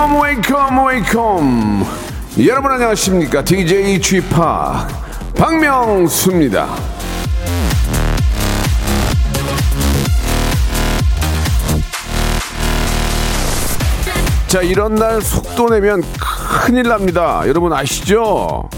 Welcome, welcome, welcome. 여러분 안녕하십니까? DJ p 박명수입니다. 자, 이런 날 속도 내면 큰일 납니다. 여러분 아시죠?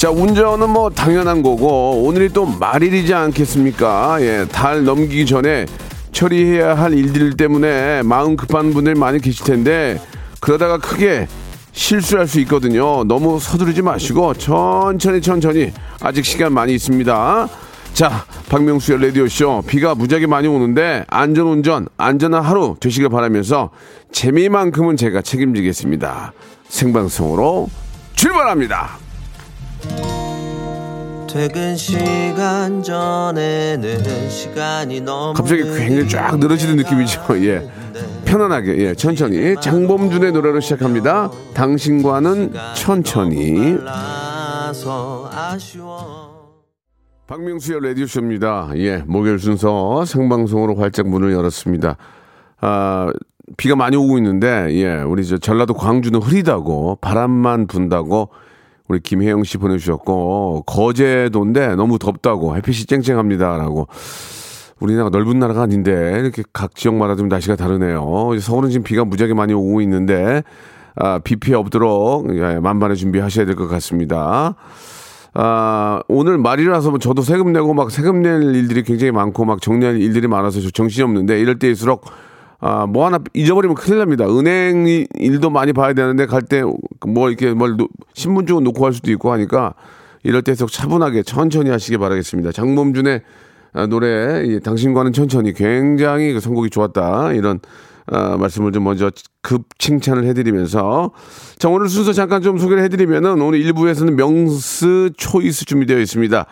자, 운전은 뭐 당연한 거고, 오늘이 또 말일이지 않겠습니까? 예, 달 넘기기 전에 처리해야 할 일들 때문에 마음 급한 분들 많이 계실 텐데, 그러다가 크게 실수할 수 있거든요. 너무 서두르지 마시고, 천천히 천천히, 아직 시간 많이 있습니다. 자, 박명수의 라디오쇼. 비가 무지하게 많이 오는데, 안전운전, 안전한 하루 되시길 바라면서, 재미만큼은 제가 책임지겠습니다. 생방송으로 출발합니다. 퇴근 시간 전에는 시간이 너무 갑자기 굉장히 쫙 늘어지는 느낌이죠. 예. 편안하게, 예, 천천히. 장범준의 노래로 시작합니다. 당신과는 천천히. 박명수의 라디오쇼입니다. 예, 목요일 순서 생방송으로 활짝 문을 열었습니다. 아, 비가 많이 오고 있는데, 예, 우리 저 전라도 광주는 흐리다고, 바람만 분다고, 우리 김혜영 씨 보내주셨고, 거제도인데 너무 덥다고, 햇빛이 쨍쨍합니다라고. 우리나라가 넓은 나라가 아닌데, 이렇게 각 지역마다 좀 날씨가 다르네요. 서울은 지금 비가 무지하게 많이 오고 있는데, 아, 비 피해 없도록, 예, 만반의 준비하셔야 될 것 같습니다. 아, 오늘 말이라서 뭐 저도 세금 내고 막 세금 낼 일들이 굉장히 많고 막 정리할 일들이 많아서 저 정신이 없는데 이럴 때일수록 아, 뭐 하나 잊어버리면 큰일 납니다. 은행 이- 일도 많이 봐야 되는데 갈 때 뭐 이렇게 뭘 노- 신분증 놓고 갈 수도 있고 하니까 이럴 때일수록 차분하게 천천히 하시기 바라겠습니다. 장범준의 아, 노래 이 당신과는 천천히 굉장히 그 선곡이 좋았다 이런 아, 말씀을 좀 먼저 급 칭찬을 해드리면서 자 오늘 순서 잠깐 좀 소개를 해드리면은 오늘 1부에서는 명수 choice 준비되어 있습니다.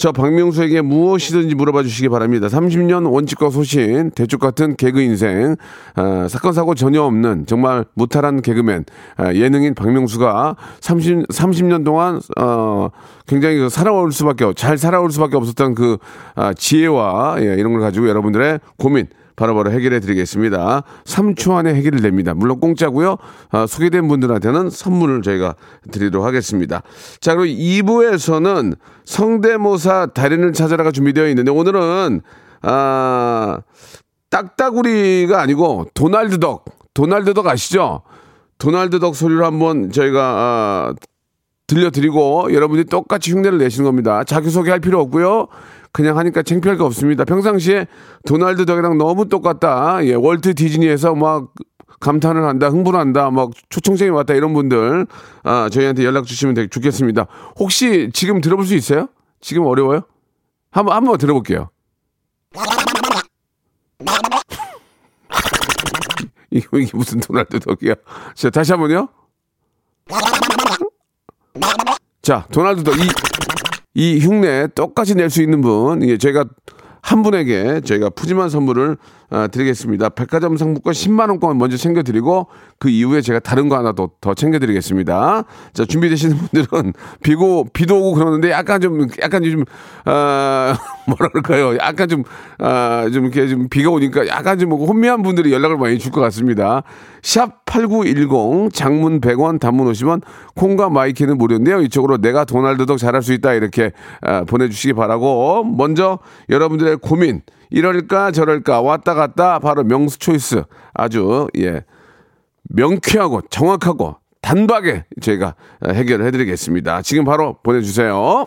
저 박명수에게 무엇이든지 물어봐 주시기 바랍니다. 30년 원칙과 소신, 대쪽 같은 개그 인생, 아, 사건 사고 전혀 없는 정말 무탈한 개그맨, 아, 예능인 박명수가 30 30년 동안 어, 굉장히 그 살아올 수밖에 없- 잘 살아올 수밖에 없었던 그 아, 지혜와 예, 이런 걸 가지고 여러분들의 고민 바로바로 해결해 드리겠습니다. 3초 안에 해결이 됩니다. 물론 공짜고요. 아, 소개된 분들한테는 선물을 저희가 드리도록 하겠습니다. 자, 그리고 2부에서는 성대모사 달인을 찾아라가 준비되어 있는데 오늘은 아, 딱따구리가 아니고 도날드 덕, 도날드 덕 아시죠? 도날드 덕 소리를 한번 저희가 아, 들려드리고 여러분이 똑같이 흉내를 내시는 겁니다. 자기소개 할 필요 없고요. 그냥 하니까 창피할 거 없습니다. 평상시에 도날드 덕이랑 너무 똑같다. 예, 월트 디즈니에서 막 감탄을 한다, 흥분한다, 막 초청생이 왔다 이런 분들 아, 저희한테 연락 주시면 되게 좋겠습니다. 혹시 지금 들어볼 수 있어요? 지금 어려워요? 한번 한번 들어볼게요. 이게 무슨 도날드 덕이야? 자, 다시 한번요. 자, 도날드 덕. 이, 이 흉내 똑같이 낼 수 있는 분, 예, 저희가 한 분에게 저희가 푸짐한 선물을 아, 드리겠습니다. 백화점 상품권 10만원권 먼저 챙겨드리고 그 이후에 제가 다른 거 하나 더, 더 챙겨드리겠습니다. 자, 준비되시는 분들은 비고, 비도 오고 그러는데 약간 좀, 약간 좀, 아, 뭐라 그럴까요? 약간 좀, 아, 좀 이렇게 좀 비가 오니까 약간 좀 혼미한 분들이 연락을 많이 줄 것 같습니다. 샵 8910 장문 100원 단문 50원 콩과 마이케이는 무료인데요. 이쪽으로 내가 도날드 덕 잘할 수 있다 이렇게 아, 보내주시기 바라고 먼저 여러분들의 고민 이럴까 저럴까 왔다 갔다 바로 명수 choice 아주 예 명쾌하고 정확하고 단박에 저희가 해결을 해드리겠습니다. 지금 바로 보내주세요.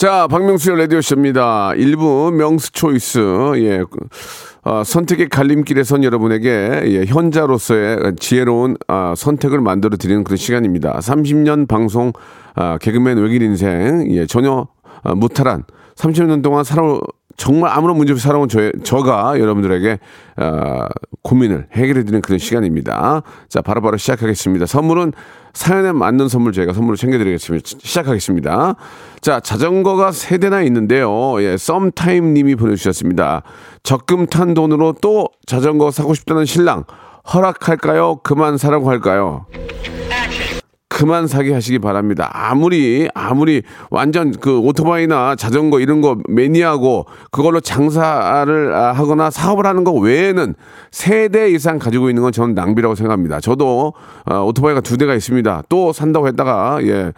자, 박명수의 라디오쇼입니다. 일부 명수 초이스, 예. 어, 선택의 갈림길에 선 여러분에게 예, 현자로서의 지혜로운 아, 선택을 만들어 드리는 그런 시간입니다. 30년 방송 아, 개그맨 외길 인생 예, 전혀 아, 무탈한 30년 동안 살아 정말 아무런 문제 없이 살아온 저, 저가 여러분들에게 어, 고민을 해결해 드리는 그런 시간입니다. 자, 바로바로 바로 시작하겠습니다. 선물은 사연에 맞는 선물 저희가 선물을 챙겨드리겠습니다. 시작하겠습니다. 자, 자전거가 세 대나 있는데요. 예, 썸타임 님이 보내주셨습니다. 적금 탄 돈으로 또 자전거 사고 싶다는 신랑. 허락할까요? 그만 사라고 할까요? 그만 사기 하시기 바랍니다. 아무리 아무리 완전 그 오토바이나 자전거 이런 거 매니아고 그걸로 장사를 아, 하거나 사업을 하는 거 외에는 세 대 이상 가지고 있는 건 저는 낭비라고 생각합니다. 저도 어, 오토바이가 두 대가 있습니다. 또 산다고 했다가 예.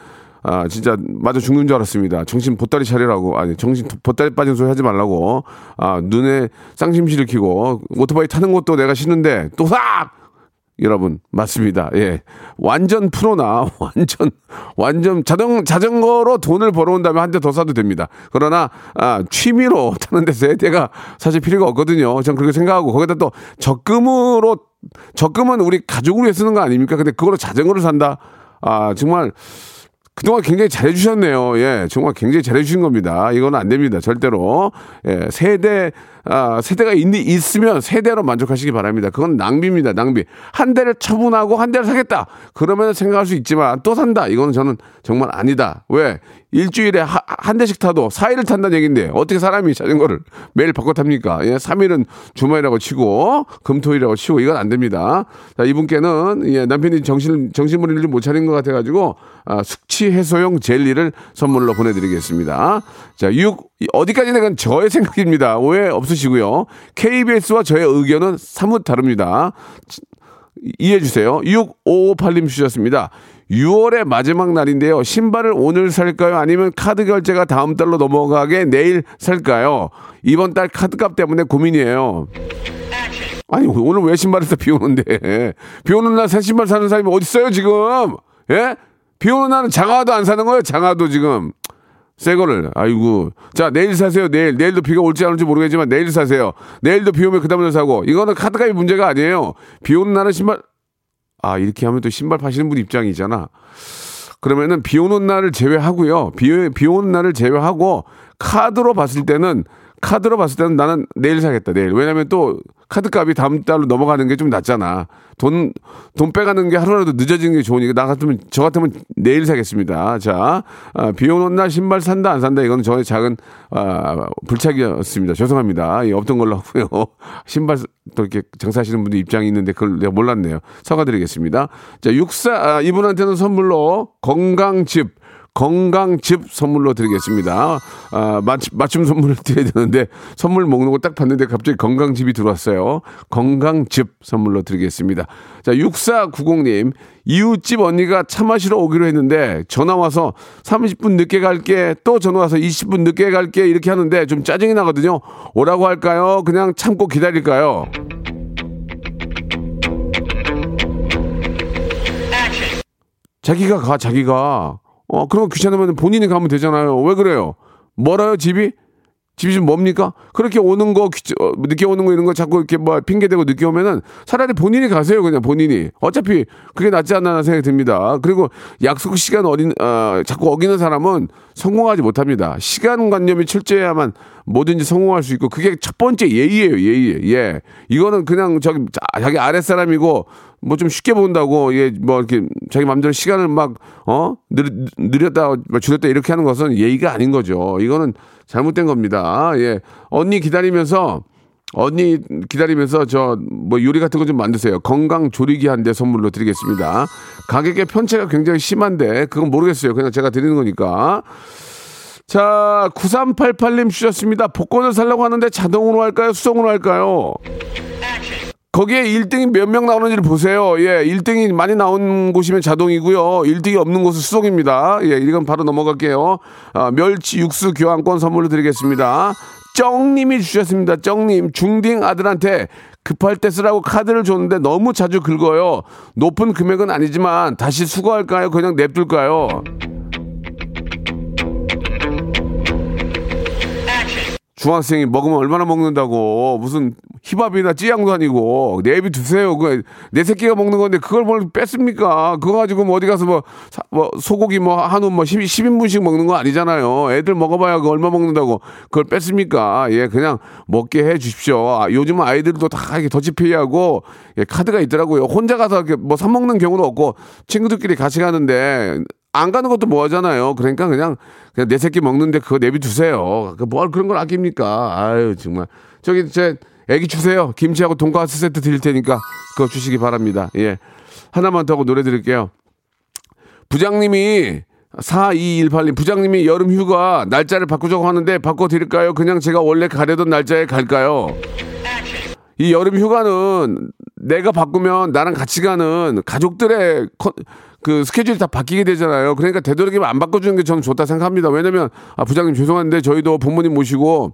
아, 진짜 맞아 죽는 줄 알았습니다. 정신 보따리 차리라고. 아니, 정신 보따리 빠진 소리 하지 말라고. 아, 눈에 쌍심시를 키고 오토바이 타는 것도 내가 싫은데 또 싹! 여러분 맞습니다. 예, 완전 프로나 완전 완전 자전 자전거로 돈을 벌어온다면 한 대 더 사도 됩니다. 그러나 아, 취미로 타는 데서 대가 사실 필요가 없거든요. 전 그렇게 생각하고 거기다 또 적금으로 적금은 우리 가족을 위해 쓰는 거 아닙니까? 근데 그걸로 자전거를 산다. 아 정말 그동안 굉장히 잘해주셨네요. 예, 정말 굉장히 잘해주신 겁니다. 이거는 안 됩니다. 절대로. 예, 세대, 아, 세대가 있, 있으면 세대로 만족하시기 바랍니다. 그건 낭비입니다. 낭비. 한 대를 처분하고 한 대를 사겠다. 그러면 생각할 수 있지만 또 산다. 이거는 저는 정말 아니다. 왜? 일주일에 하, 한 대씩 타도 4일을 탄다는 얘기인데 어떻게 사람이 자전거를 매일 바꿔 탑니까? 예, 3일은 주말이라고 치고 금토일이라고 치고 이건 안 됩니다. 자, 이분께는 예, 남편이 정신 정신머리를 좀 못 차린 것 같아 가지고 아, 숙취 해소용 젤리를 선물로 보내 드리겠습니다. 자, 6 어디까지 내건 저의 생각입니다. 오해 없으시고요. KBS와 저의 의견은 사뭇 다릅니다. 이해해 주세요. 6558님 주셨습니다. 6월의 마지막 날인데요. 신발을 오늘 살까요? 아니면 카드 결제가 다음 달로 넘어가게 내일 살까요? 이번 달 카드값 때문에 고민이에요. 아니 오늘 왜 신발을 사 비 오는데 비 오는 날 새 신발 사는 사람이 어디 있어요 지금? 예? 비 오는 날은 장화도 안 사는 거예요 장화도 지금 새 거를. 아이고. 자 내일 사세요 내일. 내일도 비가 올지 안 올지 모르겠지만 내일 사세요. 내일도 비 오면 그 다음날 사고. 이거는 카드값이 문제가 아니에요. 비 오는 날은 신발 아, 이렇게 하면 또 신발 파시는 분 입장이잖아. 그러면은 비 오는 날을 제외하고요. 비, 비 오는 날을 제외하고 카드로 봤을 때는 카드로 봤을 때는 나는 내일 사겠다, 내일. 왜냐면 또 카드 값이 다음 달로 넘어가는 게 좀 낫잖아. 돈, 돈 빼가는 게 하루라도 늦어지는 게 좋으니까 나 같으면, 저 같으면 내일 사겠습니다. 자, 아, 비 오는 날 신발 산다, 안 산다. 이거는 저의 작은, 아, 불착이었습니다. 죄송합니다. 예, 없던 걸로 하고요. 신발 또 이렇게 장사하시는 분들 입장이 있는데 그걸 내가 몰랐네요. 사과드리겠습니다. 자, 육사, 아, 이분한테는 선물로 건강즙, 건강즙 선물로 드리겠습니다. 아, 맞춤, 맞춤 선물을 드려야 되는데 선물 먹는 거 딱 봤는데 갑자기 건강즙이 들어왔어요. 건강즙 선물로 드리겠습니다. 자, 6490님. 이웃집 언니가 차 마시러 오기로 했는데 전화 와서 30분 늦게 갈게 또 전화 와서 20분 늦게 갈게 이렇게 하는데 좀 짜증이 나거든요. 오라고 할까요? 그냥 참고 기다릴까요? 자기가 가 자기가 어, 그런 거 귀찮으면 본인이 가면 되잖아요. 왜 그래요? 멀어요, 집이? 집이 좀 뭡니까? 그렇게 오는 거, 어, 늦게 오는 거 이런 거 자꾸 이렇게 뭐 핑계대고 늦게 오면은 차라리 본인이 가세요, 그냥 본인이. 어차피 그게 낫지 않나 생각이 듭니다. 그리고 약속 시간 어린, 어, 자꾸 어기는 사람은 성공하지 못합니다. 시간관념이 철저해야만 뭐든지 성공할 수 있고 그게 첫 번째 예의예요, 예의. 예. 이거는 그냥 저기 자기 아랫사람이고 뭐 좀 쉽게 본다고 예, 뭐 이렇게 자기 마음대로 시간을 막 어? 느, 느렸다 줄였다 이렇게 하는 것은 예의가 아닌 거죠. 이거는 잘못된 겁니다. 예. 언니 기다리면서 언니 기다리면서 저 뭐 요리 같은 거 좀 만드세요. 건강 조리기 한 대 선물로 드리겠습니다. 가격의 편차가 굉장히 심한데 그건 모르겠어요. 그냥 제가 드리는 거니까. 자, 9388님 주셨습니다. 복권을 살려고 하는데 자동으로 할까요? 수동으로 할까요? 거기에 1등이 몇 명 나오는지를 보세요. 예, 1등이 많이 나온 곳이면 자동이고요. 1등이 없는 곳은 수동입니다. 예, 이건 바로 넘어갈게요. 아, 멸치 육수 교환권 선물로 드리겠습니다. 쩡님이 주셨습니다. 쩡님, 중딩 아들한테 급할 때 쓰라고 카드를 줬는데 너무 자주 긁어요. 높은 금액은 아니지만 다시 수거할까요? 그냥 냅둘까요? 중학생이 먹으면 얼마나 먹는다고 무슨 힙합이나 찌양도 아니고 내비 두세요. 그 내 새끼가 먹는 건데 그걸 뭘 뺐습니까? 그거 가지고 뭐 어디 가서 뭐, 사- 뭐 소고기 뭐 한우 뭐 10, 10인분씩 먹는 거 아니잖아요. 애들 먹어봐야 그 얼마 먹는다고 그걸 뺐습니까? 예, 그냥 먹게 해 주십시오. 아, 요즘은 아이들도 다 이렇게 더치페이하고 예, 카드가 있더라고요. 혼자 가서 이렇게 뭐 사 먹는 경우는 없고 친구들끼리 같이 가는데 안 가는 것도 뭐 하잖아요. 그러니까 그냥, 그냥 내 새끼 먹는데 그거 내비 두세요. 그뭘 그런 걸 아낍니까? 아유, 정말. 저기, 제, 애기 주세요. 김치하고 돈가스 세트 드릴 테니까 그거 주시기 바랍니다. 예. 하나만 더 하고 노래 드릴게요. 부장님이 4218님 부장님이 여름 휴가 날짜를 바꾸자고 하는데 바꿔 드릴까요? 그냥 제가 원래 가려던 날짜에 갈까요? 이 여름 휴가는 내가 바꾸면 나랑 같이 가는 가족들의 컨- 그 스케줄이 다 바뀌게 되잖아요. 그러니까 되도록이면 안 바꿔주는 게 저는 좋다 생각합니다. 왜냐면 아 부장님 죄송한데 저희도 부모님 모시고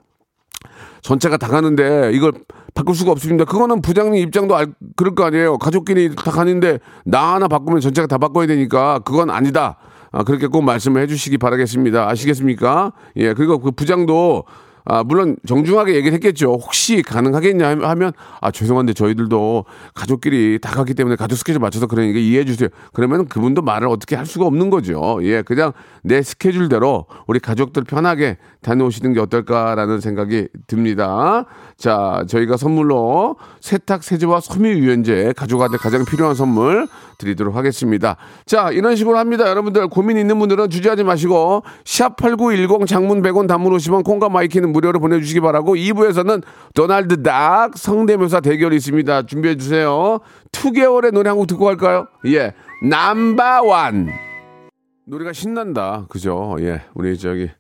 전체가 다 가는데 이걸 바꿀 수가 없습니다. 그거는 부장님 입장도 알, 그럴 거 아니에요. 가족끼리 다 가는데 나 하나 바꾸면 전체가 다 바꿔야 되니까 그건 아니다. 아, 그렇게 꼭 말씀을 해주시기 바라겠습니다. 아시겠습니까? 예, 그리고 그 부장도 아, 물론 정중하게 얘기를 했겠죠. 혹시 가능하겠냐 하면 아, 죄송한데 저희들도 가족끼리 다 갔기 때문에 가족 스케줄 맞춰서 그러니까 이해해 주세요. 그러면 그분도 말을 어떻게 할 수가 없는 거죠. 예, 그냥 내 스케줄대로 우리 가족들 편하게 다녀오시는 게 어떨까라는 생각이 듭니다. 자, 저희가 선물로 세탁 세제와 섬유 유연제 가족한테 가장 필요한 선물 드리도록 하겠습니다. 자, 이런 식으로 합니다. 여러분들 고민 있는 분들은 주저하지 마시고 샵8910 장문 100원 단문 50원 콩과 마이케이는 무료로 보내주시기 바라고 2부에서는 도날드 닥 성대묘사 대결이 있습니다. 준비해 주세요. 2개월의 노래 한 곡 듣고 갈까요? 예. 남바완. 노래가 신난다. 그죠? 예. 우리 저기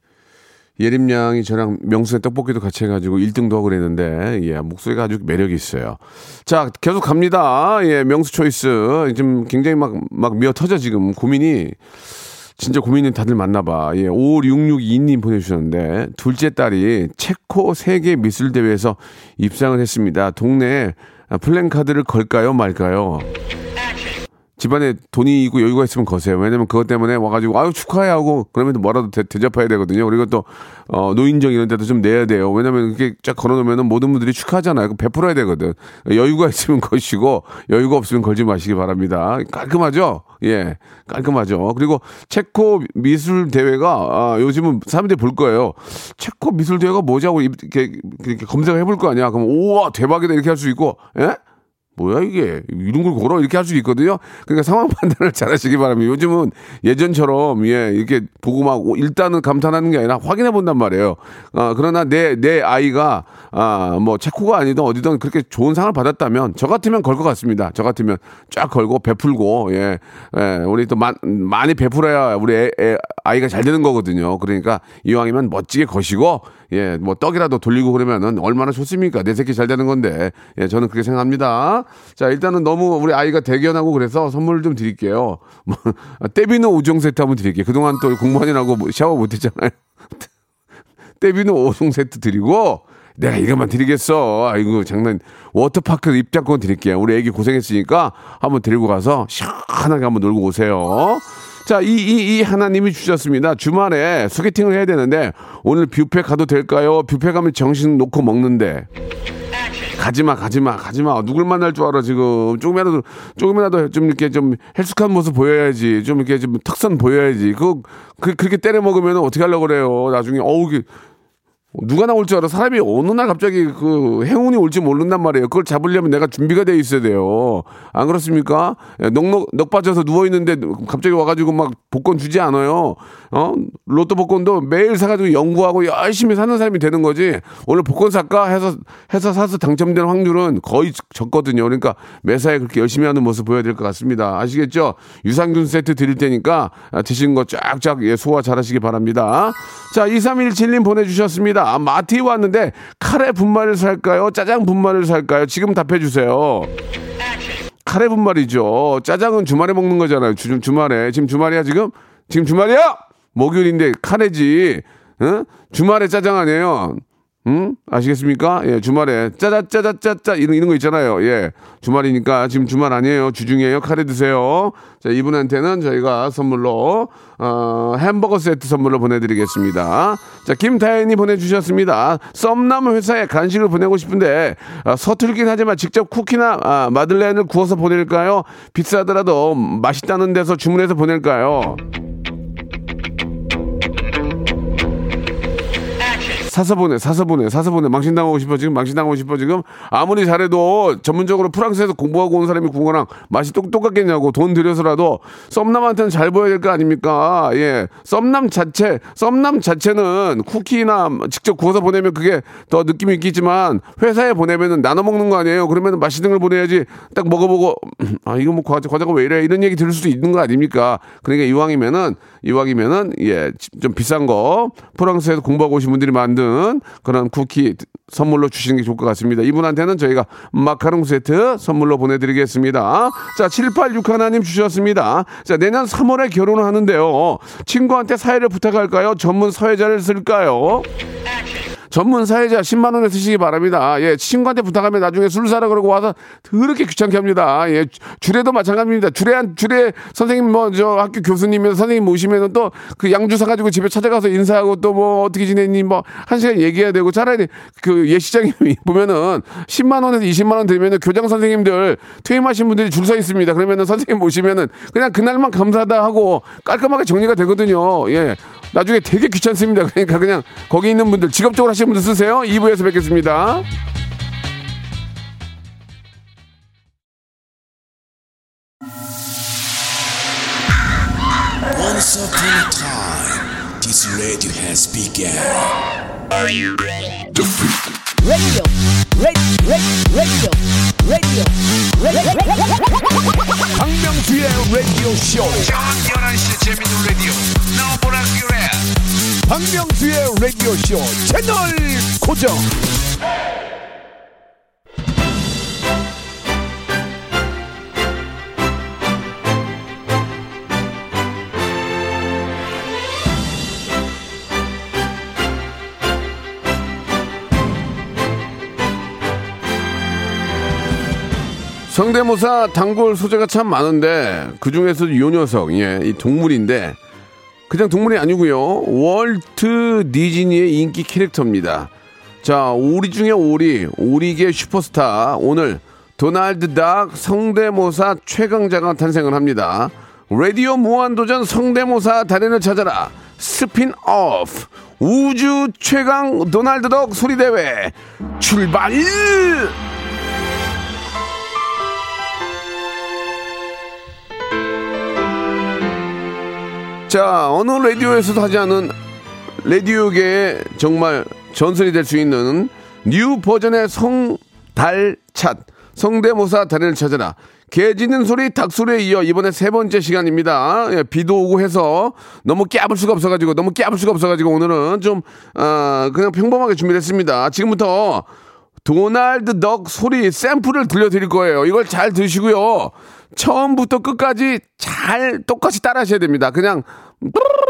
예림 양이 저랑 명수의 떡볶이도 같이 해가지고 1등도 하고 그랬는데, 예, 목소리가 아주 매력이 있어요. 자, 계속 갑니다. 예, 명수 초이스. 지금 굉장히 막, 막 미어 터져 지금. 고민이, 진짜 고민이 다들 많나 봐. 예, 5662님 보내주셨는데, 둘째 딸이 체코 세계 미술대회에서 입상을 했습니다. 동네에 플랜카드를 걸까요, 말까요? 집안에 돈이 있고 여유가 있으면 거세요. 왜냐면 그것 때문에 와가지고 아유 축하해 하고 그러면 또 뭐라도 대, 대접해야 되거든요. 그리고 또 어, 노인정 이런 데도 좀 내야 돼요. 왜냐면 이렇게 쫙 걸어놓으면 모든 분들이 축하하잖아요. 그 베풀어야 되거든. 여유가 있으면 거시고 여유가 없으면 걸지 마시기 바랍니다. 깔끔하죠? 예, 깔끔하죠. 그리고 체코 미술 대회가 아, 요즘은 사람들이 볼 거예요. 체코 미술 대회가 뭐지 하고 이렇게, 이렇게 검색을 해볼 거 아니야. 그럼 우와 대박이다 이렇게 할 수 있고, 예? 뭐야 이게 이런 걸 걸어 이렇게 할 수 있거든요. 그러니까 상황 판단을 잘하시기 바랍니다. 요즘은 예전처럼 예 이렇게 보고 막 일단은 감탄하는 게 아니라 확인해 본단 말이에요. 아 그러나 내 내 아이가 아뭐 체코가 아니든 어디든 그렇게 좋은 상을 받았다면 저 같으면 걸 것 같습니다. 저 같으면 쫙 걸고 베풀고 예, 예 우리 또 마, 많이 베풀어야 우리 애, 애, 아이가 잘 되는 거거든요. 그러니까 이왕이면 멋지게 거시고 예, 뭐 떡이라도 돌리고 그러면은 얼마나 좋습니까? 내 새끼 잘 되는 건데. 예, 저는 그렇게 생각합니다. 자, 일단은 너무 우리 아이가 대견하고 그래서 선물 좀 드릴게요. 뭐, 떼비는 5종 세트 한번 드릴게요. 그동안 또 공무원이라고 뭐 샤워 못 했잖아요. 떼비는 5종 세트 드리고 내가 이것만 드리겠어. 아이고, 장난. 워터파크 입장권 드릴게요. 우리 애기 고생했으니까 한번 데리고 가서 시원하게 한번 놀고 오세요. 자, 이, 이, 이 하나님이 주셨습니다. 주말에 소개팅을 해야 되는데 오늘 뷔페 가도 될까요? 뷔페 가면 정신 놓고 먹는데. 가지마, 가지마, 가지마. 누굴 만날 줄 알아, 지금. 조금이라도, 조금이라도 좀 이렇게 좀 헬스한 모습 보여야지. 좀 이렇게 좀 특선 보여야지. 그거, 그, 그렇게 때려 먹으면 어떻게 하려고 그래요. 나중에, 어우, 그, 누가 나올 줄 알아? 사람이 어느 날 갑자기 그 행운이 올지 모른단 말이에요. 그걸 잡으려면 내가 준비가 돼 있어야 돼요. 안 그렇습니까? 예, 넉넉, 넉 빠져서 누워 있는데 갑자기 와가지고 막 복권 주지 않아요. 어? 로또 복권도 매일 사가지고 연구하고 열심히 사는 사람이 되는 거지. 오늘 복권 살까? 해서, 해서 사서 당첨된 확률은 거의 적거든요. 그러니까 매사에 그렇게 열심히 하는 모습 보여야 될 것 같습니다. 아시겠죠? 유산균 세트 드릴 테니까 아, 드신 거 쫙쫙 예, 소화 잘 하시기 바랍니다. 자, 2317님 보내주셨습니다. 아, 마트에 왔는데 카레 분말을 살까요? 짜장 분말을 살까요? 지금 답해 주세요. 카레 분말이죠. 짜장은 주말에 먹는 거잖아요. 주, 주말에. 지금 주말이야, 지금? 지금 주말이야? 목요일인데 카레지. 응? 주말에 짜장 아니에요. 응? 아시겠습니까? 예, 주말에 짜자짜자짜짜 이런, 이런 거 있잖아요. 예. 주말이니까 지금 주말 아니에요. 주중이에요. 카레 드세요. 자, 이분한테는 저희가 선물로, 어, 햄버거 세트 선물로 보내 드리겠습니다. 자, 김다현이 보내 주셨습니다. 썸남 회사에 간식을 보내고 싶은데, 아, 서툴긴 하지만 직접 쿠키나 아, 마들렌을 구워서 보낼까요? 비싸더라도 맛있다는 데서 주문해서 보낼까요? 사서 보내, 사서 보내, 사서 보내. 망신당하고 싶어, 지금 망신당하고 싶어, 지금. 아무리 잘해도 전문적으로 프랑스에서 공부하고 온 사람이 거랑 맛이 똑, 똑같겠냐고 돈 들여서라도 썸남한테는 잘 보여야 될 거 아닙니까? 예. 썸남 자체, 썸남 자체는 쿠키나 직접 구워서 보내면 그게 더 느낌이 있겠지만 회사에 보내면은 나눠 먹는 거 아니에요? 그러면 맛있는 걸 보내야지 딱 먹어보고, 아, 이거 뭐 과자, 과자가 왜 이래? 이런 얘기 들을 수도 있는 거 아닙니까? 그러니까 이왕이면은, 이왕이면은, 예, 좀 비싼 거, 프랑스에서 공부하고 오신 분들이 만든 그런 쿠키 선물로 주시는 게 좋을 것 같습니다. 이분한테는 저희가 마카롱 세트 선물로 보내드리겠습니다. 자, 786 하나님 주셨습니다. 자, 내년 3월에 결혼을 하는데요. 친구한테 사회를 부탁할까요? 전문 사회자를 쓸까요? 전문 사회자 10만 원에 쓰시기 바랍니다. 예, 친구한테 부탁하면 나중에 술 사라 그러고 와서 더럽게 귀찮게 합니다. 예, 주례도 마찬가지입니다. 주례 한 주례 선생님 뭐 저 학교 교수님이나 선생님 모시면은 또 그 양주 사가지고 집에 찾아가서 인사하고 또 뭐 어떻게 지냈니 뭐 한 시간 얘기해야 되고 차라리 그 예시장에 보면은 10만 원에서 20만 원 들면은 교장 선생님들 퇴임하신 분들이 줄 서 있습니다. 그러면은 선생님 모시면은 그냥 그날만 감사하다 하고 깔끔하게 정리가 되거든요. 예. 나중에 되게 귀찮습니다. 그러니까 그냥 거기 있는 분들 직업적으로 하시는 분들 쓰세요. 2부에서 뵙겠습니다. Once upon a time, this radio has begun. Radio, radio, radio, radio, 박명수의 라디오 쇼. 저녁 11시 재밌는 라디오. 너보라 그래 박명수의 라디오 쇼 채널 고정. 성대모사 단골 소재가 참 많은데 그 중에서도 요 녀석, 예, 이 동물인데 그냥 동물이 아니고요. 월트 디즈니의 인기 캐릭터입니다. 자, 오리 중에 오리, 오리계 슈퍼스타 오늘 도날드 덕 성대모사 최강자가 탄생을 합니다. 라디오 무한도전 성대모사 달인을 찾아라 스핀오프 우주 최강 도날드 덕 소리대회 출발! 자, 어느 라디오에서도 하지 않은 라디오계의 정말 전설이 될 수 있는 new 버전의 성달찾 성대모사 달인을 찾아라. 개 짖는 소리, 닭소리에 이어 이번에 세 번째 시간입니다. 예, 비도 오고 해서 너무 깨물 수가 없어가지고 너무 깨물 수가 없어가지고 오늘은 좀 어, 그냥 평범하게 준비했습니다. 지금부터 도날드 덕 소리 샘플을 들려드릴 거예요. 이걸 잘 드시고요. 처음부터 끝까지 잘 똑같이 따라 하셔야 됩니다. 그냥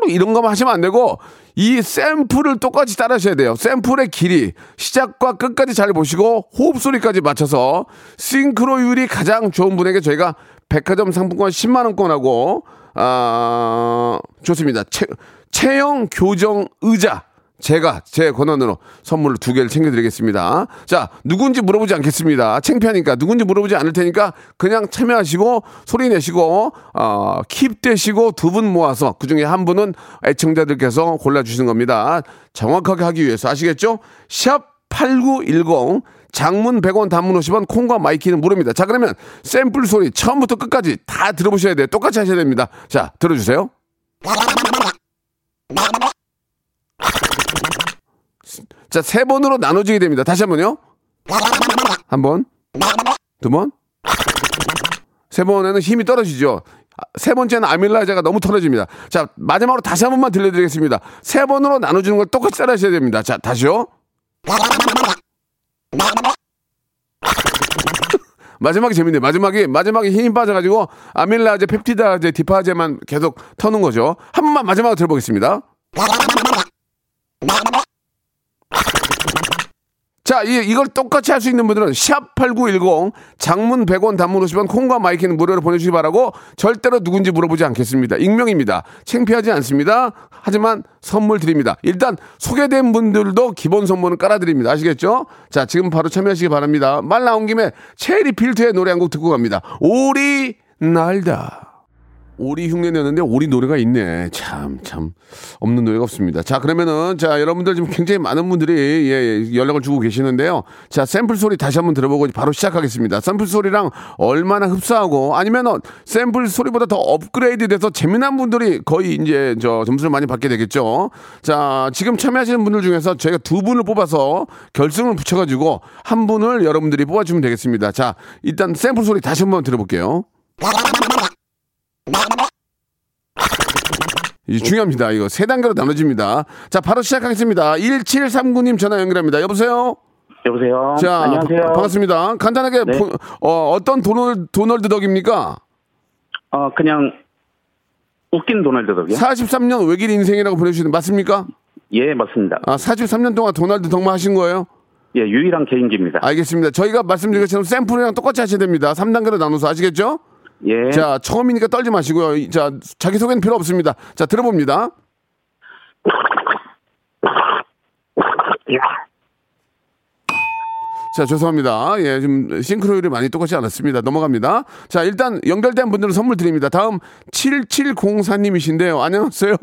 이런 거만 하시면 안 되고 이 샘플을 똑같이 따라 하셔야 돼요. 샘플의 길이 시작과 끝까지 잘 보시고 호흡 소리까지 맞춰서 싱크로율이 가장 좋은 분에게 저희가 백화점 상품권 10만 원권하고 아 좋습니다. 채, 체형 교정 의자 제가 제 권한으로 선물을 두 개를 챙겨드리겠습니다. 자, 누군지 물어보지 않겠습니다. 창피하니까 누군지 물어보지 않을 테니까 그냥 참여하시고 소리 내시고 어, keep되시고 두 분 모아서 그 중에 한 분은 애청자들께서 골라주시는 겁니다. 정확하게 하기 위해서 아시겠죠? 샵 8910 장문 100원 단문 50원 콩과 my K는 무료입니다. 자, 그러면 샘플 소리 처음부터 끝까지 다 들어보셔야 돼요. 똑같이 하셔야 됩니다. 자, 들어주세요. 자, 세 번으로 나눠지게 됩니다. 다시 한 번요. 한 번. 두 번. 세 번에는 힘이 떨어지죠. 아, 세 번째는 아밀라제가 너무 털어집니다. 자, 마지막으로 다시 한 번만 들려드리겠습니다. 세 번으로 나눠주는 걸 똑같이 따라 하셔야 됩니다. 자, 다시요. 마지막이 재밌네요. 마지막이, 마지막에 힘이 빠져가지고 아밀라제, 펩티다제, 디파제만 계속 터는 거죠. 한 번만 마지막으로 들어보겠습니다. 자, 이, 이걸 똑같이 할 수 있는 분들은 샵8910 장문 100원 단문 50원 콩과 마이크는 무료로 보내주시기 바라고 절대로 누군지 물어보지 않겠습니다. 익명입니다. 창피하지 않습니다. 하지만 선물 드립니다. 일단 소개된 분들도 기본 선물은 깔아드립니다. 아시겠죠? 자, 지금 바로 참여하시기 바랍니다. 말 나온 김에 체리 필트의 노래 한 곡 듣고 갑니다. 오리 날다. 오리 흉내 내는데 오리 노래가 있네. 참, 참. 없는 노래가 없습니다. 자, 그러면은, 자, 여러분들 지금 굉장히 많은 분들이, 예, 예, 연락을 주고 계시는데요. 자, 샘플 소리 다시 한번 들어보고 바로 시작하겠습니다. 샘플 소리랑 얼마나 흡사하고, 아니면은 샘플 소리보다 더 업그레이드 돼서 재미난 분들이 거의 이제 저 점수를 많이 받게 되겠죠. 자, 지금 참여하시는 분들 중에서 저희가 두 분을 뽑아서 결승을 붙여가지고 한 분을 여러분들이 뽑아주면 되겠습니다. 자, 일단 샘플 소리 다시 한번 들어볼게요. 이 중요합니다. 이거 세 단계로 나눠집니다. 자, 바로 시작하겠습니다. 1739님 전화 연결합니다. 여보세요? 여보세요. 자, 안녕하세요. 바- 반갑습니다. 간단하게 네. 보- 어, 어떤 도널, 도널드 덕입니까? 어 그냥 웃긴 도널드 덕이요? 43년 외길 인생이라고 보내주시는 맞습니까? 예 맞습니다. 아, 43년 동안 도널드 덕만 하신 거예요? 예 유일한 개인기입니다. 알겠습니다. 저희가 말씀드린 것처럼 샘플이랑 똑같이 하셔야 됩니다. 3단계로 나눠서 아시겠죠? 예. 자, 처음이니까 떨지 마시고요. 이- 자, 자기소개는 필요 없습니다. 자, 들어봅니다. 자, 죄송합니다. 예, 좀 싱크로율이 많이 똑같지 않았습니다. 넘어갑니다. 자, 일단 연결된 분들은 선물 드립니다. 다음 7704님이신데요. 안녕하세요.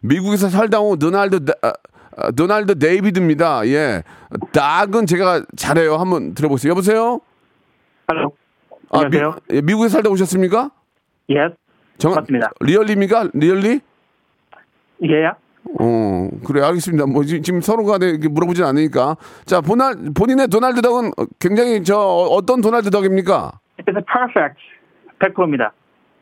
미국에서 살다 온 도날드 다- 아, 아, 도날드 데이비드입니다. 예. 닭은 제가 잘해요. 한번 들어보세요. 여보세요? Hello. 아, 안녕하세요. 미, 예, 미국에 살다 오셨습니까? 예. 정, 맞습니다. Really입니까? Really? 예. 어, 그래, 알겠습니다. 뭐, 지- 지금 서로가 이렇게 물어보진 않으니까. 자, 본날, 본인의 도날드 덕은 굉장히 저, 어, 어떤 도날드 덕입니까? It's perfect. 100%입니다.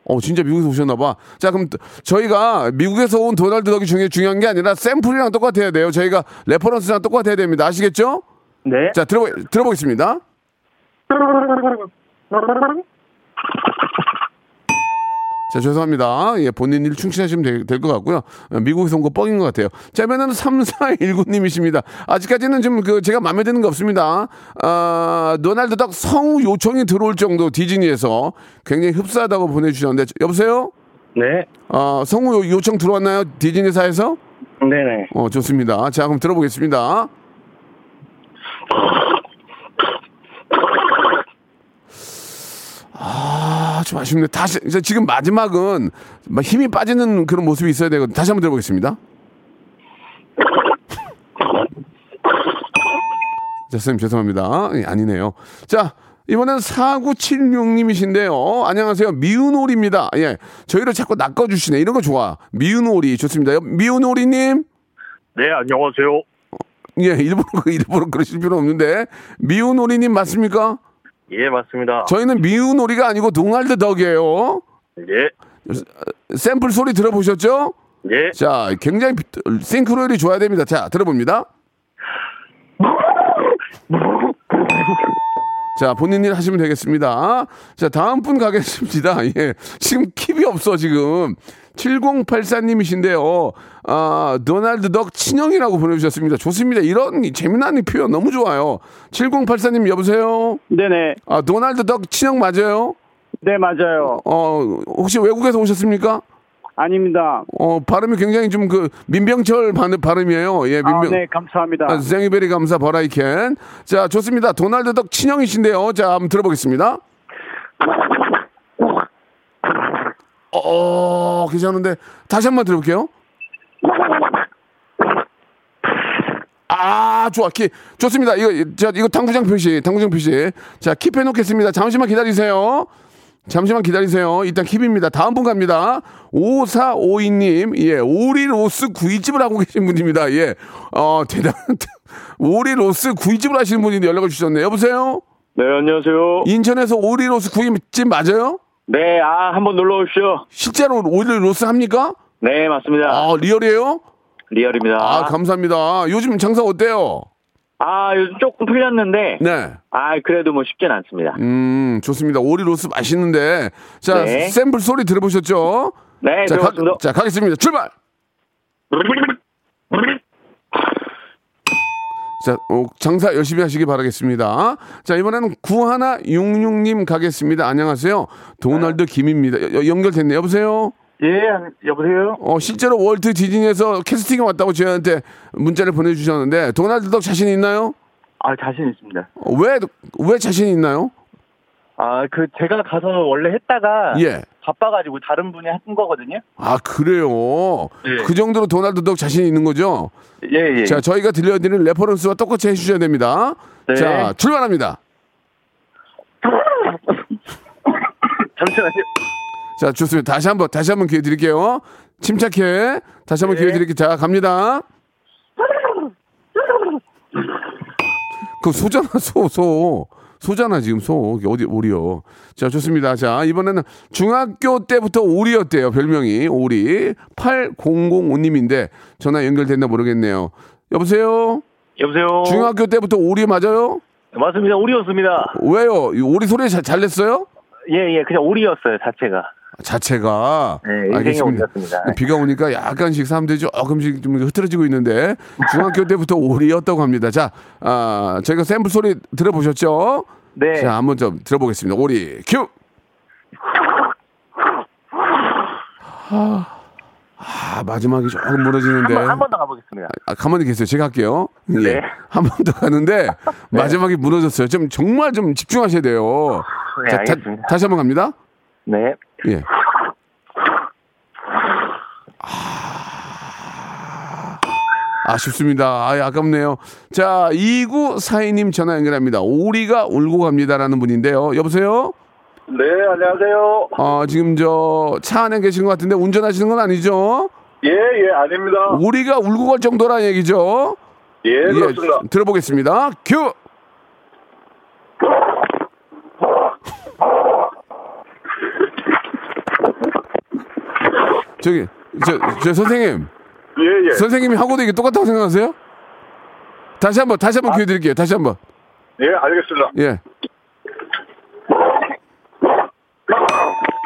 어, 진짜 미국에서 오셨나봐. 자, 그럼 또 저희가 미국에서 온 도날드 덕이 중에 중요한 게 아니라 샘플이랑 똑같아야 돼요. 저희가 reference랑 똑같아야 됩니다. 아시겠죠? 네. 자, 들어보, 들어보겠습니다. 자, 죄송합니다. 예, 본인 일 충실하시면 될 것 같고요. 어, 미국에서 온 거 뻥인 것 같아요. 자, 그러면은 3419님이십니다. 아직까지는 좀 그 제가 마음에 드는 거 없습니다. 아, 도날드 덕 성우 요청이 들어올 정도 디즈니에서 굉장히 흡사하다고 보내주셨는데, 여보세요? 네. 아, 성우 요- 요청 들어왔나요? 디즈니사에서? 네네. 어, 좋습니다. 자, 그럼 들어보겠습니다. 아, 좀 아쉽네. 다시, 이제 지금 마지막은 막 힘이 빠지는 그런 모습이 있어야 되거든요. 다시 한번 들어보겠습니다. 자, 선생님 죄송합니다. 예, 아니네요. 자, 이번엔 4976님이신데요. 안녕하세요. 미운 오리입니다. 예. 저희를 자꾸 낚아주시네. 이런 거 좋아. 미운 오리. 좋습니다. 미운 오리님. 네 안녕하세요. 예, 일부러, 일부러 그러실 필요 없는데. 미운 오리님 맞습니까? 예 맞습니다. 저희는 미운 오리가 아니고 동알드 덕이에요. 예. 샘플 소리 들어보셨죠? 예. 자, 굉장히 비- 싱크로율이 좋아야 됩니다. 자, 들어봅니다. 자, 본인 일 하시면 되겠습니다. 자, 다음 분 가겠습니다. 예. 지금 킵이 없어, 지금. 7084님이신데요. 아, 도날드 덕 친형이라고 보내주셨습니다. 좋습니다. 이런 재미난 표현 너무 좋아요. 7084님, 여보세요? 네네. 아, 도날드 덕 친형 맞아요? 네 맞아요. 어, 혹시 외국에서 오셨습니까? 아닙니다. 어, 발음이 굉장히 좀 그 민병철 발- 발음이에요. 예, 민병. 네, 감사합니다. 아, 생이베리 감사 버라이켄. 자, 좋습니다. 도날드 덕 친형이신데요. 자, 한번 들어보겠습니다. 어, 괜찮은데 다시 한번 들어볼게요. 아, 좋아. 키, 좋습니다. 이거, 자, 이거 당구장 표시, 당구장 표시. 자, keep 해놓겠습니다. 잠시만 기다리세요. 잠시만 기다리세요. 일단 keep입니다. 다음 분 갑니다. 5452님, 예, 오리로스 구이집을 하고 계신 분입니다. 예, 어, 대단, 오리로스 구이집을 하시는 분이 연락을 주셨네요. 여보세요? 네 안녕하세요. 인천에서 오리로스 구이집 맞아요? 네, 아 한번 놀러 오십시오. 실제로 오리로스 합니까? 네 맞습니다. 아, real이에요? 리얼입니다. 아, 감사합니다. 요즘 장사 어때요? 아 요즘 조금 풀렸는데 네. 아 그래도 뭐 쉽진 않습니다. 음, 좋습니다. 오리 로스 맛있는데. 자, 네. 샘플 소리 들어보셨죠? 네 자, 가. 자, 가겠습니다. 출발! 자, 어, 장사 열심히 하시기 바라겠습니다. 자, 이번에는 9166님 가겠습니다. 안녕하세요. 도널드 김입니다. 여- 연결됐네. 여보세요? 예, 여보세요? 어, 실제로 월트 디즈니에서 캐스팅이 왔다고 저희한테 문자를 보내주셨는데, 도널드 덕 자신 있나요? 아, 자신 있습니다. 어, 왜, 왜 자신 있나요? 아, 그, 제가 가서 원래 했다가. 예. 바빠가지고 다른 분이 한 거거든요? 아, 그래요? 예. 그 정도로 도널드 덕 자신 있는 거죠? 예, 예. 자, 저희가 들려드리는 reference와 똑같이 해주셔야 됩니다. 네. 자, 출발합니다. 잠시만요. 자, 좋습니다. 다시 한 번, 다시 한 번 기회 드릴게요. 침착해. 다시 한 번 기회 드릴게요. 자, 갑니다. 그 소잖아, 소, 소. 소잖아, 지금 소. 어디, 오리요. 자, 좋습니다. 자, 이번에는 중학교 때부터 오리였대요. 별명이. 오리. 8005님인데 전화 연결됐나 모르겠네요. 여보세요? 여보세요? 중학교 때부터 오리 맞아요? 맞습니다. 오리였습니다. 왜요? 이 오리 소리 잘, 잘 냈어요? 예, 예. 그냥 오리였어요, 자체가. 자체가 네, 인생이 오리였습니다. 비가 오니까 약간씩 사람들이 조금씩 좀 흐트러지고 있는데 중학교 때부터 오리였다고 합니다. 자, 아, 저희가 샘플 소리 들어보셨죠? 네. 자, 한번 좀 들어보겠습니다. 오리 큐. 아, 아, 마지막이 조금 무너지는데. 한 번 더 가보겠습니다. 아, 가만히 계세요. 제가 할게요. 예. 네. 한번 더 가는데 마지막이 무너졌어요. 좀 정말 좀 집중하셔야 돼요. 네, 자, 다, 알겠습니다. 다시 한번 갑니다. 네. 예. 아, 아쉽습니다. 아, 아깝네요. 자, 2942님 전화 연결합니다. 오리가 울고 갑니다라는 분인데요. 여보세요? 네, 안녕하세요. 어, 지금 저 차 안에 계신 것 같은데 운전하시는 건 아니죠? 예, 예, 아닙니다. 오리가 울고 갈 정도란 얘기죠? 예, 예, 들어보겠습니다. 큐! 저기, 저, 저 선생님. 예, 예. 선생님이 하고도 이게 똑같다고 생각하세요? 다시 한 번, 다시 한번 기회 드릴게요. 다시 한 번. 예, 알겠습니다. 예.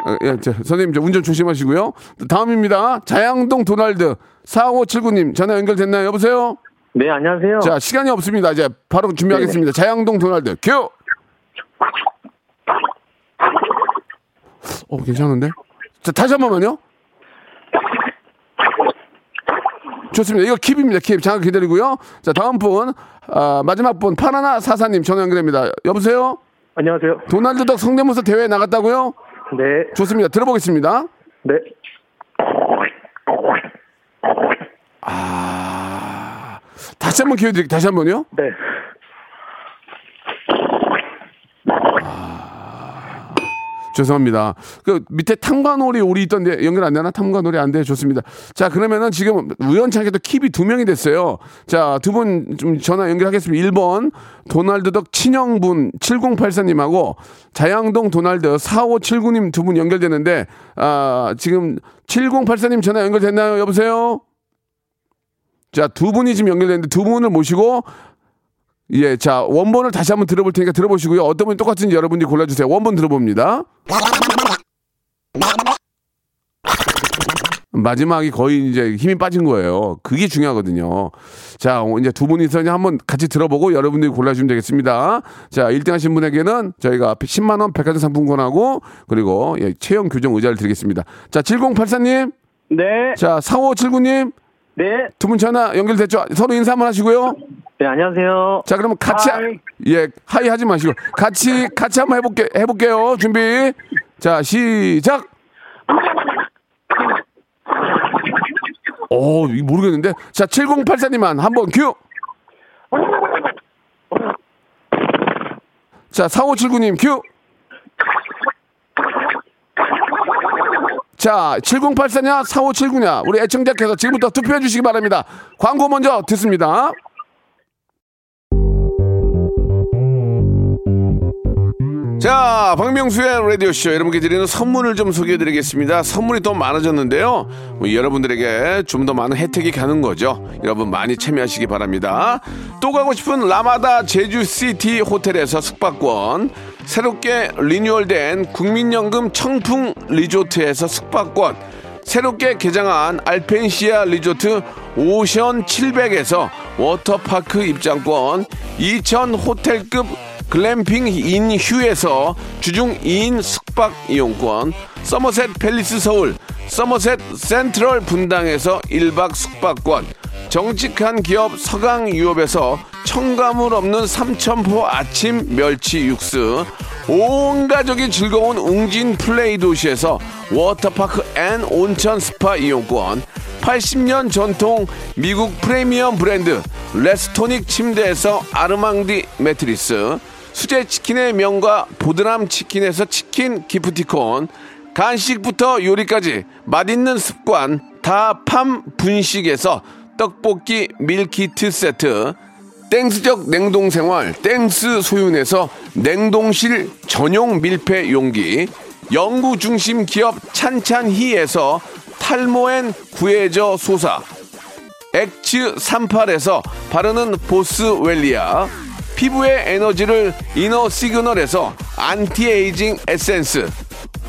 아, 예, 저, 선생님, 저 운전 조심하시고요. 다음입니다. 자양동 도날드 4579님 전화 연결됐나요? 여보세요? 네, 안녕하세요. 자, 시간이 없습니다. 이제 바로 준비하겠습니다. 자양동 도날드 큐! 어, 괜찮은데? 자, 다시 한 번만요. 좋습니다. 이거 킵입니다. 킵. 잠깐 기다리고요. 자, 다음 분. 아, 마지막 분. 파나나 사사님 전화 연결합니다. 여보세요? 안녕하세요. 도날드 덕 성대모사 대회에 나갔다고요? 네, 좋습니다. 들어보겠습니다. 네. 아, 다시 한 번 기회 드릴게요. 다시 한 번요. 네. 죄송합니다. 그 밑에 탐관오리 오리 있던데 연결 안 되나? 탐관오리 안 돼. 좋습니다. 자, 그러면은 지금 우연찮게도 킵이 두 명이 됐어요. 자, 두 분 좀 전화 연결하겠습니다. 1번 도날드 덕 친형분 7084님하고 자양동 도날드 4579님 두 분 연결되는데 아, 지금 7084님 전화 연결됐나요? 여보세요? 자, 두 분이 지금 연결됐는데 두 분을 모시고 예, 자, 원본을 다시 한번 들어볼 테니까 들어보시고요. 어떤 분이 똑같은지 여러분들이 골라주세요. 원본 들어봅니다. 마지막이 거의 이제 힘이 빠진 거예요. 그게 중요하거든요. 자, 어, 이제 두 분이서 이제 한번 같이 들어보고 여러분들이 골라주시면 되겠습니다. 자, 1등 하신 분에게는 저희가 10만원 백화점 상품권하고 그리고 예, 체형 교정 의자를 드리겠습니다. 자, 7084님. 네, 자, 4579님. 네. 두 분 전화 연결됐죠? 서로 인사 한번 하시고요. 네, 안녕하세요. 자, 그러면 같이 hi. 예 hi 하지 마시고 같이 같이 한번 해볼게 해볼게요. 준비. 자, 시작. 오, 이거 모르겠는데. 자, 7084님만 한번 큐. 자, 4579님 큐. 자, 7084냐, 4579냐, 우리 애청자께서 지금부터 투표해 주시기 바랍니다. 광고 먼저 듣습니다. 자, 박명수의 라디오쇼 여러분께 드리는 선물을 좀 소개해 드리겠습니다. 선물이 더 많아졌는데요. 뭐 여러분들에게 좀 더 많은 혜택이 가는 거죠. 여러분 많이 참여하시기 바랍니다. 또 가고 싶은 라마다 제주시티 호텔에서 숙박권, 새롭게 리뉴얼된 국민연금 청풍 리조트에서 숙박권, 새롭게 개장한 알펜시아 리조트 오션 700에서 워터파크 입장권, 이천 호텔급 글램핑 인 휴에서 주중 2인 숙박 이용권, 서머셋 팰리스 서울, 서머셋 센트럴 분당에서 1박 숙박권, 정직한 기업 서강유업에서 첨가물 없는 삼천포 아침 멸치 육수, 온 가족이 즐거운 웅진 플레이 도시에서 워터파크 and 온천 스파 이용권, 80년 전통 미국 프리미엄 브랜드 레스토닉 침대에서 아르망디 매트리스, 수제 치킨의 명가 보드람 치킨에서 치킨 기프티콘, 간식부터 요리까지 맛있는 습관 다팜 분식에서 떡볶이 밀키트 세트, 땡스적 냉동생활 땡스 소윤에서 냉동실 전용 밀폐 용기, 연구 중심 기업 찬찬히에서 탈모엔 구해저 소사, 엑츠 38에서 바르는 보스웰리아, 피부의 에너지를 이너 시그널에서 안티에이징 에센스,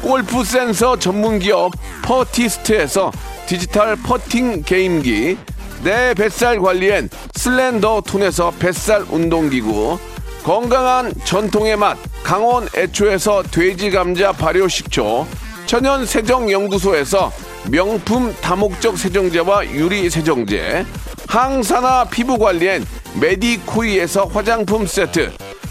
골프 센서 전문 기업 퍼티스트에서 디지털 퍼팅 게임기, 내 뱃살 관리엔 슬렌더 톤에서 뱃살 운동기구, 건강한 전통의 맛 강원 애초에서 돼지 감자 발효 식초, 천연 세정 연구소에서 명품 다목적 세정제와 유리 세정제, 항산화 피부 관리엔 메디코이에서 화장품 세트,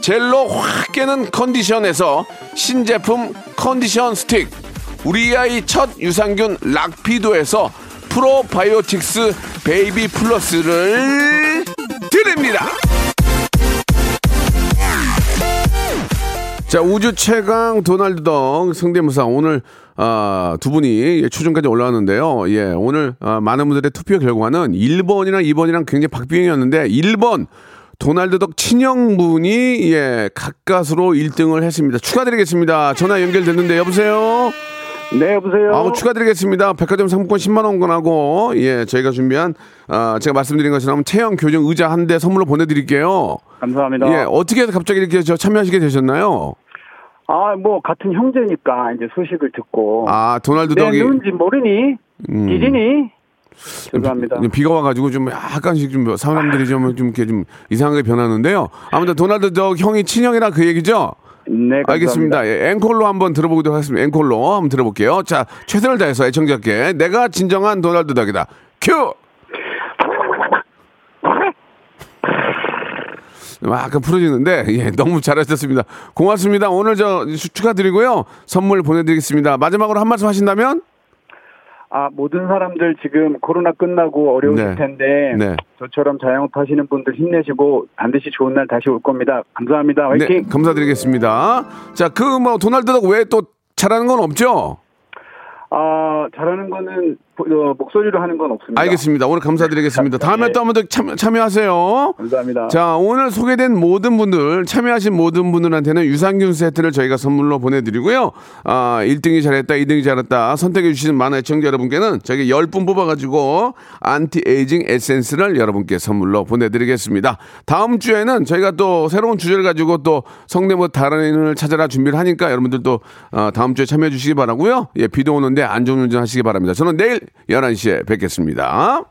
젤로 확 깨는 컨디션에서 신제품 컨디션 스틱, 우리 아이 첫 유산균 락피도에서 프로바이오틱스 베이비 플러스를 드립니다. 자 우주 최강 도날드 덕 성대모사 오늘 아, 두 분이 초중까지 올라왔는데요. 예, 오늘 아, 많은 분들의 투표 결과는 1번이랑 2번이랑 굉장히 박빙이었는데 1번 도날드 덕 친형분이 예 가까스로 1등을 했습니다. 축하드리겠습니다. 전화 연결됐는데 여보세요. 네, 여보세요. 아, 축하드리겠습니다. 백화점 상품권 10만 원권하고 예 저희가 준비한 아, 제가 말씀드린 것처럼 체형 교정 의자 한 대 선물로 보내드릴게요. 감사합니다. 예 어떻게 해서 갑자기 이렇게 저 참여하시게 되셨나요? 아, 뭐 같은 형제니까 이제 소식을 듣고 아 도날드 내 덕이 누군지 모르니? 음. 디디니? 죄송합니다. 비가 와가지고 좀 약간씩 좀 사람들이 좀, 좀 이렇게 좀 이상하게 변하는데요. 아무튼 도날드 덕 형이 친형이라 그 얘기죠? 네, 감사합니다. 알겠습니다. 예, 앵콜로 한번 들어보도록 하겠습니다. 앵콜로 한번 들어볼게요. 자, 최선을 다해서 애청자께 내가 진정한 도날드 덕이다. 큐! 약간 풀어지는데 예, 너무 잘하셨습니다. 고맙습니다. 오늘 저 축하드리고요. 선물 보내드리겠습니다. 마지막으로 한 말씀 하신다면? 아, 모든 사람들 지금 코로나 끝나고 어려우실 네. 텐데 네. 저처럼 자영업 하시는 분들 힘내시고 반드시 좋은 날 다시 올 겁니다. 감사합니다. 화이팅. 네, 감사드리겠습니다. 자, 그 뭐 도날드 덕 외에 또 잘하는 건 없죠? 아, 잘하는 거는 어, 목소리로 하는 건 없습니다. 알겠습니다. 오늘 감사드리겠습니다. 다음에 네. 또 한번 더 참, 참여하세요. 감사합니다. 자, 오늘 소개된 모든 분들, 참여하신 모든 분들한테는 유산균 세트를 저희가 선물로 보내드리고요. 아, 1등이 잘했다, 2등이 잘했다, 선택해주시는 많은 애청자 여러분께는 저희가 10분 뽑아가지고 안티에이징 에센스를 여러분께 선물로 보내드리겠습니다. 다음 주에는 저희가 또 새로운 주제를 가지고 또 성대모사 달인을 찾아라 준비를 하니까 여러분들도 아, 다음 주에 참여해 주시기 바라고요 예, 비도 오는데 안전운전 하시기 바랍니다. 저는 내일 11시에 뵙겠습니다.